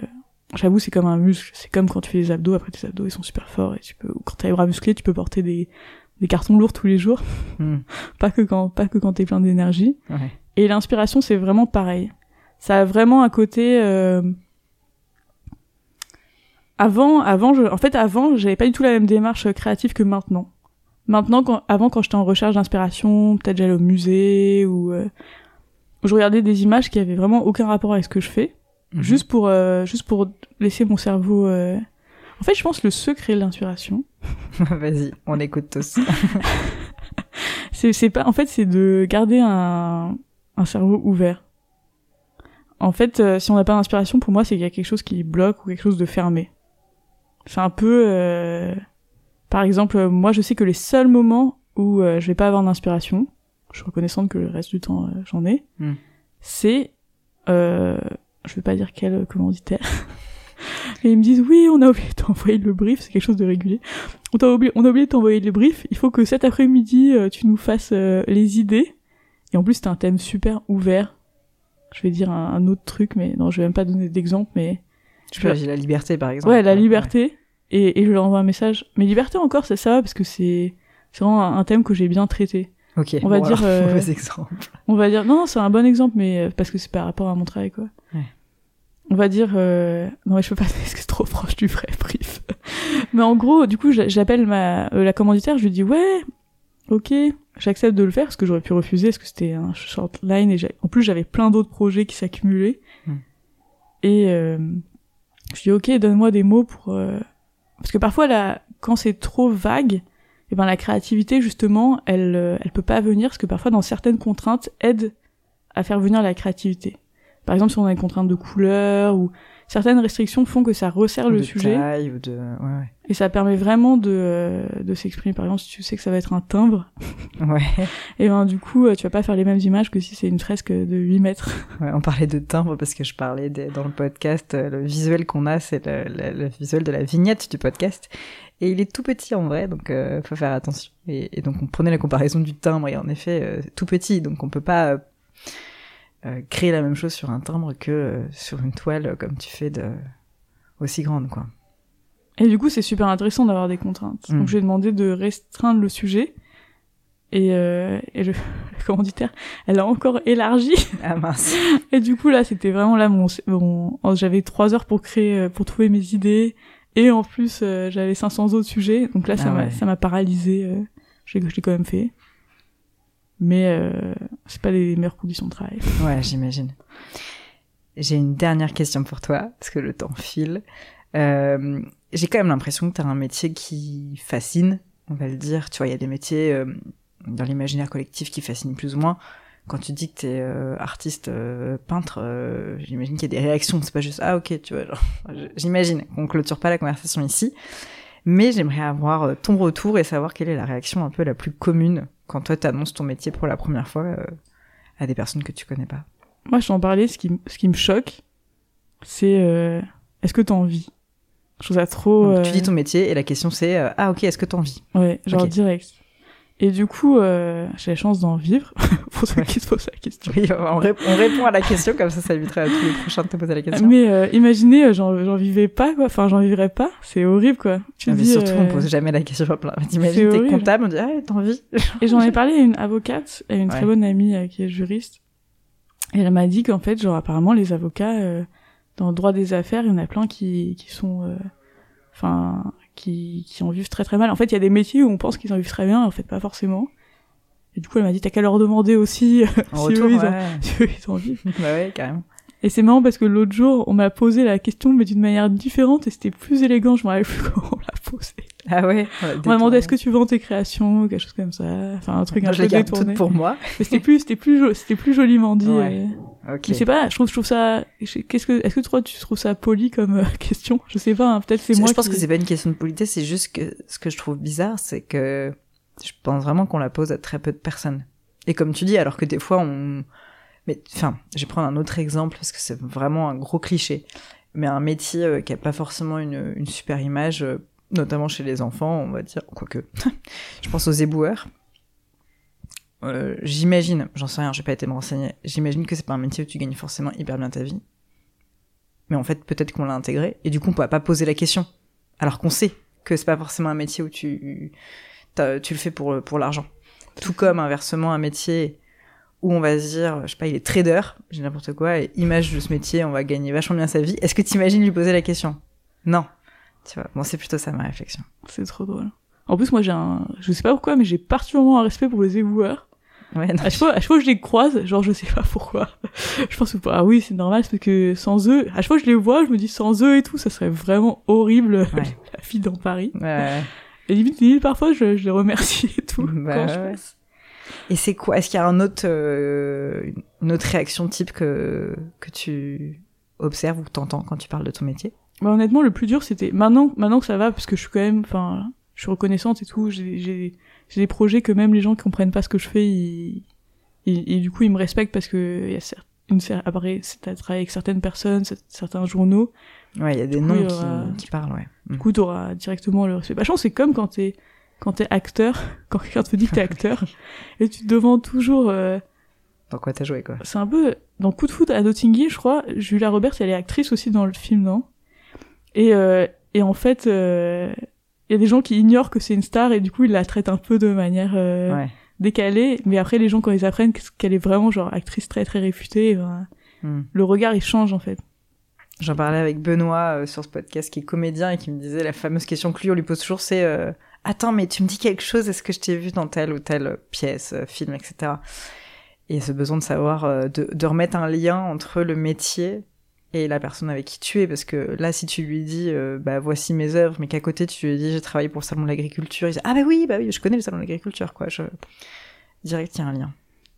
J'avoue, c'est comme un muscle. C'est comme quand tu fais des abdos. Après, tes abdos, ils sont super forts. Et tu peux... ou Quand t'as les bras musclés, tu peux porter des, des cartons lourds tous les jours. Hmm. Pas que quand, pas que quand t'es plein d'énergie. Ouais. Et l'inspiration, c'est vraiment pareil. Ça a vraiment un côté. euh, Avant, avant, je... en fait, avant, j'avais pas du tout la même démarche créative que maintenant. Maintenant, quand... avant, quand j'étais en recherche d'inspiration, peut-être j'allais au musée ou euh, je regardais des images qui avaient vraiment aucun rapport avec ce que je fais, Mhm. juste pour, euh, juste pour laisser mon cerveau. En fait, je pense le secret de l'inspiration, Vas-y, on écoute tous. c'est pas en fait c'est de garder un un cerveau ouvert en fait euh, si on n'a pas d'inspiration pour moi c'est qu'il y a quelque chose qui bloque ou quelque chose de fermé c'est un peu euh, par exemple euh, moi je sais que les seuls moments où euh, je vais pas avoir d'inspiration je suis reconnaissante que le reste du temps j'en ai Hmm. c'est euh, je vais pas dire quel commanditaire et ils me disent oui on a oublié de t'envoyer le brief c'est quelque chose de régulier on t'a oublié on a oublié de t'envoyer le brief il faut que cet après-midi euh, tu nous fasses euh, les idées et en plus c'est un thème super ouvert je vais dire un, un autre truc mais non je vais même pas donner d'exemple mais Tu peux j'ai la liberté par exemple. ouais la liberté et, et je leur envoie un message mais liberté encore ça ça va parce que c'est c'est vraiment un, un thème que j'ai bien traité Ok. On va bon, dire, alors, euh, mauvais exemple. on va dire non, non c'est un bon exemple mais parce que c'est par rapport à mon travail quoi Ouais. On va dire euh... non mais je peux pas parce que c'est trop proche du vrai brief mais en gros du coup j'a- j'appelle ma euh, la commanditaire je lui dis ouais ok j'accepte de le faire parce que j'aurais pu refuser parce que c'était un short line et en plus j'avais plein d'autres projets qui s'accumulaient. Hmm. et euh, je dis ok donne-moi des mots pour euh, parce que parfois là quand c'est trop vague et ben la créativité justement elle euh, elle peut pas venir parce que parfois dans certaines contraintes aident à faire venir la créativité par exemple si on a une contrainte de couleur ou certaines restrictions font que ça resserre le de sujet taille ou de. Ouais, et ça permet vraiment de euh, de s'exprimer par exemple si tu sais que ça va être un timbre ouais. Ouais. et ben du coup euh, tu vas pas faire les mêmes images que si c'est une fresque de 8 mètres Ouais, on parlait de timbre parce que je parlais des- dans le podcast, euh, le visuel qu'on a, c'est le, le- le visuel de la vignette du podcast. Et il est tout petit en vrai, donc euh, faut faire attention. Et, et donc on prenait la comparaison du timbre, et en effet, euh, tout petit, donc on peut pas créer la même chose sur un timbre que euh, sur une toile euh, comme tu fais de aussi grande, quoi. et du coup c'est super intéressant d'avoir des contraintes Mm. donc j'ai demandé de restreindre le sujet et, euh, et le, le commanditaire elle a encore élargi Ah mince. Et du coup là, c'était vraiment là mon, mon oh, j'avais trois heures pour créer, euh, pour trouver mes idées, et en plus euh, j'avais 500 autres sujets, donc là ça Ah m'a ouais. ça m'a paralysé. Euh, je l'ai je l'ai quand même fait, mais euh, c'est pas les meilleures conditions de travail. Ouais, j'imagine. J'ai une dernière question pour toi, parce que le temps file. Euh, j'ai quand même l'impression que tu as un métier qui fascine, on va le dire. Tu vois, il y a des métiers euh, dans l'imaginaire collectif qui fascinent plus ou moins. quand tu dis que t'es euh, artiste euh, peintre, euh, j'imagine qu'il y a des réactions. C'est pas juste ah ok, tu vois. J'imagine qu'on clôture pas la conversation ici, mais j'aimerais avoir euh, ton retour et savoir quelle est la réaction un peu la plus commune quand toi t'annonces ton métier pour la première fois euh, à des personnes que tu connais pas. Moi, je t'en parlais, ce qui, ce qui me choque, c'est euh, est-ce que t'as envie? Je trouve ça trop. Donc, euh, Tu dis ton métier et la question c'est ah ok, est-ce que t'as envie? Ouais, genre direct. Et du coup, euh, j'ai la chance d'en vivre, pour ceux Ouais. qui se posent la question. Oui, on, rép- on répond à la question comme ça, ça éviterait à tous les prochains de te poser la question. Mais euh, imaginez, euh, j'en j'en vivais pas, quoi. Enfin, j'en vivrais pas. C'est horrible, quoi. Tu Ah, te mais dis, surtout, on euh, pose jamais la question. T'imagines, t'es comptable, on dit ah t'as envie Et j'en ai parlé à une avocate, à une très bonne amie euh, qui est juriste. Et elle m'a dit qu'en fait, genre, apparemment, les avocats, euh, dans le droit des affaires, il y en a plein qui, qui sont, euh, enfin, qui, qui en vivent très très mal. En fait, il y a des métiers où on pense qu'ils en vivent très bien, en fait, pas forcément. Et du coup, elle m'a dit, t'as qu'à leur demander aussi En si retour, eux, ils en- ouais. si eux, ils en vivent. bah ouais, carrément. Et c'est marrant parce que l'autre jour, on m'a posé la question, mais d'une manière différente, et c'était plus élégant, je me rappelle plus comment on l'a posé. Ah ouais. On m'a demandé, est-ce que tu vends tes créations, ou quelque chose comme ça? Enfin, un truc un je peu détourné. pour moi. Mais c'était plus, c'était plus, c'était plus joliment dit. Ouais. euh. Ok. Je sais pas, je trouve, je trouve ça, qu'est-ce que, est-ce que toi tu trouves ça poli comme euh, question? Je sais pas, hein, peut-être c'est moi je pense qui- que c'est pas une question de politesse, c'est juste que ce que je trouve bizarre, c'est que je pense vraiment qu'on la pose à très peu de personnes. Et comme tu dis, alors que des fois on, mais enfin, je vais prendre un autre exemple parce que c'est vraiment un gros cliché. Mais un métier euh, qui a pas forcément une, une super image, euh, notamment chez les enfants, on va dire, quoique. je pense aux éboueurs. Euh, j'imagine, j'en sais rien, j'ai pas été me renseigner. J'imagine que c'est pas un métier où tu gagnes forcément hyper bien ta vie. Mais en fait, peut-être qu'on l'a intégré et du coup, on peut pas poser la question. Alors qu'on sait que c'est pas forcément un métier où tu tu le fais pour pour l'argent. Tout comme inversement un métier où on va se dire, je sais pas, il est trader, j'ai n'importe quoi, et image de ce métier, on va gagner vachement bien sa vie. Est-ce que t'imagines lui poser la question? Non. Tu vois, bon, c'est plutôt ça ma réflexion. C'est trop drôle. En plus, moi j'ai un, je sais pas pourquoi, mais j'ai particulièrement un respect pour les éboueurs. Ouais, non, À chaque fois, à chaque fois que je les croise, genre je sais pas pourquoi. je pense que ah oui, c'est normal, c'est parce que sans eux, à chaque fois que je les vois, je me dis sans eux et tout, ça serait vraiment horrible Ouais. la vie dans Paris. ouais. Et limite, limite, parfois je, je les remercie et tout Bah, quand je passe. Et c'est quoi Est-ce qu'il y a un autre, euh, une autre réaction type que, que tu observes ou t'entends quand tu parles de ton métier? Bah, honnêtement, le plus dur, c'était maintenant, maintenant que ça va, parce que je suis quand même, enfin, je suis reconnaissante et tout. J'ai, j'ai, j'ai des projets que même les gens qui comprennent pas ce que je fais, ils, ils- et du coup, ils me respectent parce que il y a une après, c'est à travailler avec certaines personnes, cer- certains journaux. Ouais, il y a des coup, noms qui, qui parlent, ouais. Mm. Du coup, t'auras directement le respect. Bah, je pense que c'est comme quand t'es, quand t'es acteur, quand quelqu'un te dit que t'es acteur, et tu te demandes toujours, euh, Dans quoi t'as joué, quoi c'est un peu dans Coup de foot à Notting Hill, je crois. Julia Roberts, elle est actrice aussi dans le film, non? Et euh, et en fait, euh, il y a des gens qui ignorent que c'est une star et du coup ils la traitent un peu de manière euh, Ouais. décalée. Mais après, les gens quand ils apprennent qu'elle est vraiment genre actrice très très réputée, ben, Mm. le regard il change en fait. J'en parlais avec Benoît euh, sur ce podcast qui est comédien et qui me disait la fameuse question que lui on lui pose toujours c'est euh, attends mais tu me dis quelque chose est-ce que je t'ai vu dans telle ou telle pièce euh, film etc et ce besoin de savoir euh, de, de remettre un lien entre le métier et la personne avec qui tu es parce que là si tu lui dis euh, bah voici mes œuvres mais qu'à côté tu lui dis j'ai travaillé pour le salon de l'agriculture il dit ah bah oui bah oui je connais le salon de l'agriculture quoi je direct il y a un lien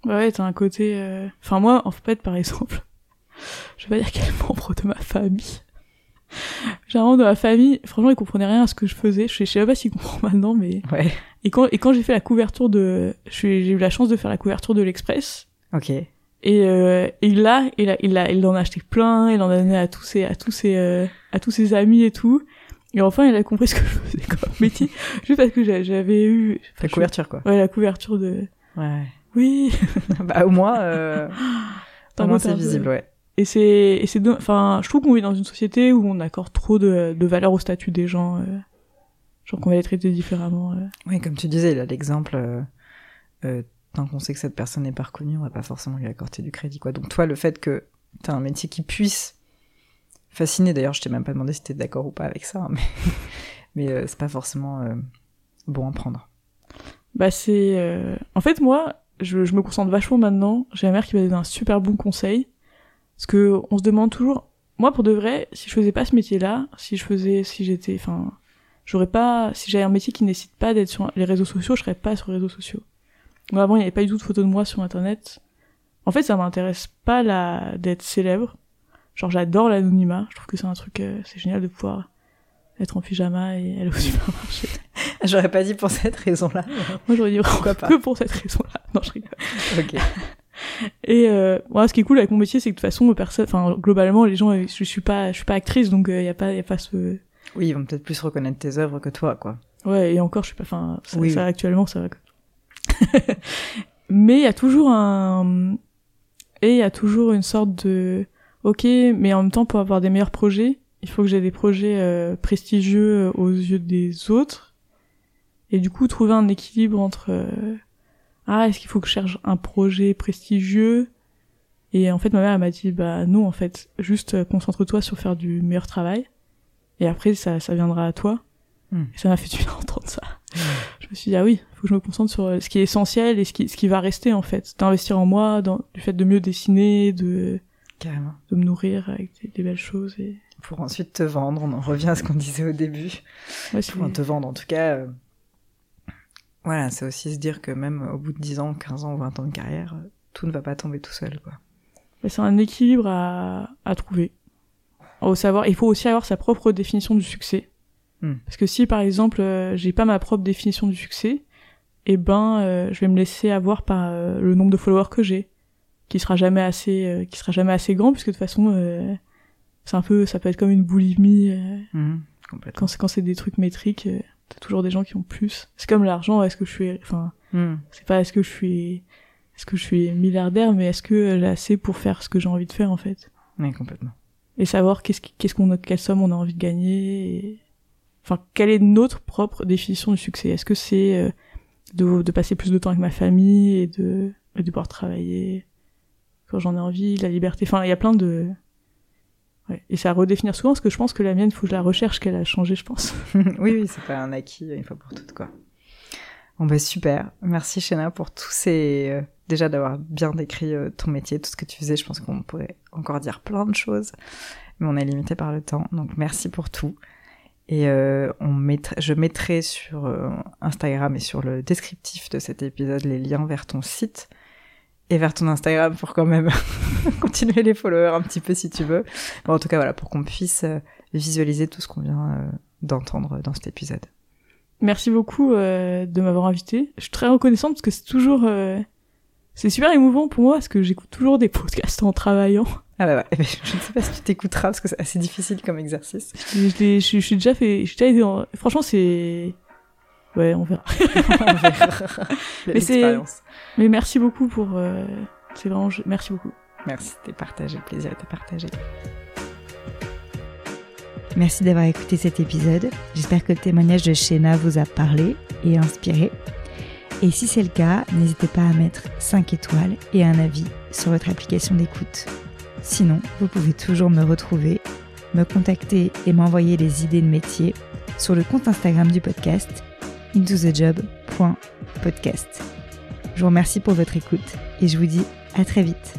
Ouais, ouais, t'as un côté. euh, Enfin moi, en fait, par exemple, je vais pas dire quel membre de ma famille. J'ai un membre de ma famille, franchement, il comprenait rien à ce que je faisais. Je sais, je sais pas s'il comprend maintenant, mais ouais Et quand, et quand j'ai fait la couverture de, j'ai eu la chance de faire la couverture de l'Express. ok Et, euh, et là, il a, il a, il en a acheté plein, il en a donné à tous ses, à tous ses, euh, à tous ses amis et tout. Et enfin, il a compris ce que je faisais comme métier. Juste parce que j'a- j'avais eu, la couverture quoi Ouais, la couverture de, ouais oui. bah au moins euh, au moins c'est visible ouais Et c'est, et c'est, enfin, je trouve qu'on vit dans une société où on accorde trop de, de valeur au statut des gens, euh, genre qu'on va les traiter différemment. euh. Oui, comme tu disais, là, l'exemple, euh, euh, tant qu'on sait que cette personne n'est pas reconnue, on va pas forcément lui accorder du crédit, quoi. Donc toi, le fait que tu as un métier qui puisse fasciner, d'ailleurs, je t'ai même pas demandé si t'es d'accord ou pas avec ça, hein, mais, euh, c'est pas forcément euh, bon à prendre. Bah c'est, euh, en fait moi, je, me concentre vachement maintenant. J'ai ma mère qui m'a donné un super bon conseil, parce que on se demande toujours. Moi, pour de vrai, si je faisais pas ce métier-là, si je faisais, si j'étais, enfin, j'aurais pas, si j'avais un métier qui pas d'être sur les réseaux sociaux, je serais pas sur les réseaux sociaux. Moi, avant, il n'y avait pas du tout de photos de moi sur Internet. En fait, ça m'intéresse pas la d'être célèbre. Genre, j'adore l'anonymat. Je trouve que c'est un truc, euh, c'est génial de pouvoir être en pyjama et aller au supermarché. J'aurais pas dit pour cette raison-là. Moi, j'aurais dit pourquoi pas. Que pour cette raison-là. Non, je rigole. ok. Et euh, ce qui est cool avec mon métier, c'est que de toute façon, personne, enfin, globalement, les gens, euh, je suis pas, je suis pas actrice, donc il euh, y a pas, y a pas ce. Oui, ils vont peut-être plus reconnaître tes œuvres que toi, quoi. Ouais, et encore, je suis pas, enfin, ça, oui, ça actuellement, ça va. mais il y a toujours un, et il y a toujours une sorte de, ok, mais en même temps, pour avoir des meilleurs projets, il faut que j'ai des projets euh, prestigieux aux yeux des autres, et du coup, trouver un équilibre entre ah est-ce qu'il faut que je cherche un projet prestigieux? Et en fait ma mère m'a dit bah non en fait juste euh, concentre-toi sur faire du meilleur travail. Et après ça ça viendra à toi et ça m'a fait du bien d'entendre ça hmm. je me suis dit ah oui faut que je me concentre sur euh, ce qui est essentiel et ce qui ce qui va rester en fait d'investir en moi dans du fait de mieux dessiner de Carrément. de me nourrir avec des, belles choses et pour ensuite te vendre on en revient à ce qu'on disait au début ouais, pour te vendre en tout cas euh, voilà, c'est aussi se dire que même au bout de 10 ans, 15 ans, 20 ans de carrière, tout ne va pas tomber tout seul, quoi. C'est un équilibre à, à trouver. Au savoir, il faut aussi avoir sa propre définition du succès. Hmm. Parce que si, par exemple, euh, j'ai pas ma propre définition du succès, eh ben, euh, je vais me laisser avoir par euh, le nombre de followers que j'ai, qui sera jamais assez, qui sera jamais assez grand, puisque de toute façon, c'est un peu, ça peut être comme une boulimie. Hmm, quand c'est quand c'est des trucs métriques t'as toujours des gens qui ont plus. C'est comme l'argent, est-ce que je suis, enfin, hmm. c'est pas est-ce que je suis, est-ce que je suis milliardaire, mais est-ce que j'ai assez pour faire ce que j'ai envie de faire en fait. Oui, complètement. Et savoir qu'est-ce qu'on quelle somme on a envie de gagner. Enfin, quelle est notre propre définition du succès? Est-ce que c'est euh, de, de passer plus de temps avec ma famille et de, de pouvoir travailler quand j'en ai envie, la liberté? Enfin, il y a plein de Ouais. Et c'est à redéfinir souvent, parce que je pense que la mienne, faut que je la recherche, qu'elle a changé, je pense. oui, oui, c'est pas un acquis une fois pour toutes, quoi. Bon, bah super. Merci, Shena, pour tous ces... Euh, déjà d'avoir bien décrit euh, ton métier, tout ce que tu faisais. Je pense qu'on pourrait encore dire plein de choses, mais on est limité par le temps. Donc, merci pour tout. Et euh, on mettra, je mettrai sur Instagram et sur le descriptif de cet épisode les liens vers ton site et vers ton Instagram pour quand même continuer les followers un petit peu si tu veux. en tout cas, voilà, pour qu'on puisse euh, visualiser tout ce qu'on vient euh, d'entendre dans cet épisode. Merci beaucoup euh, de m'avoir invité. Je suis très reconnaissante parce que c'est toujours... c'est super émouvant pour moi parce que j'écoute toujours des podcasts en travaillant. Ah bah ouais, je ne sais pas si tu t'écouteras parce que c'est assez difficile comme exercice. Je, je, suis déjà fait... Je déjà été Franchement, c'est... Ouais, on verra. on verra. mais c'est... Mais merci beaucoup pour... C'est vraiment... Merci beaucoup. Merci, c'était partagé, le plaisir était partagé. Merci d'avoir écouté cet épisode. J'espère que le témoignage de Shena vous a parlé et inspiré. Et si c'est le cas, n'hésitez pas à mettre 5 étoiles et un avis sur votre application d'écoute. Sinon, vous pouvez toujours me retrouver, me contacter et m'envoyer des idées de métier sur le compte Instagram du podcast intothejob.podcast. Je vous remercie pour votre écoute et je vous dis à très vite.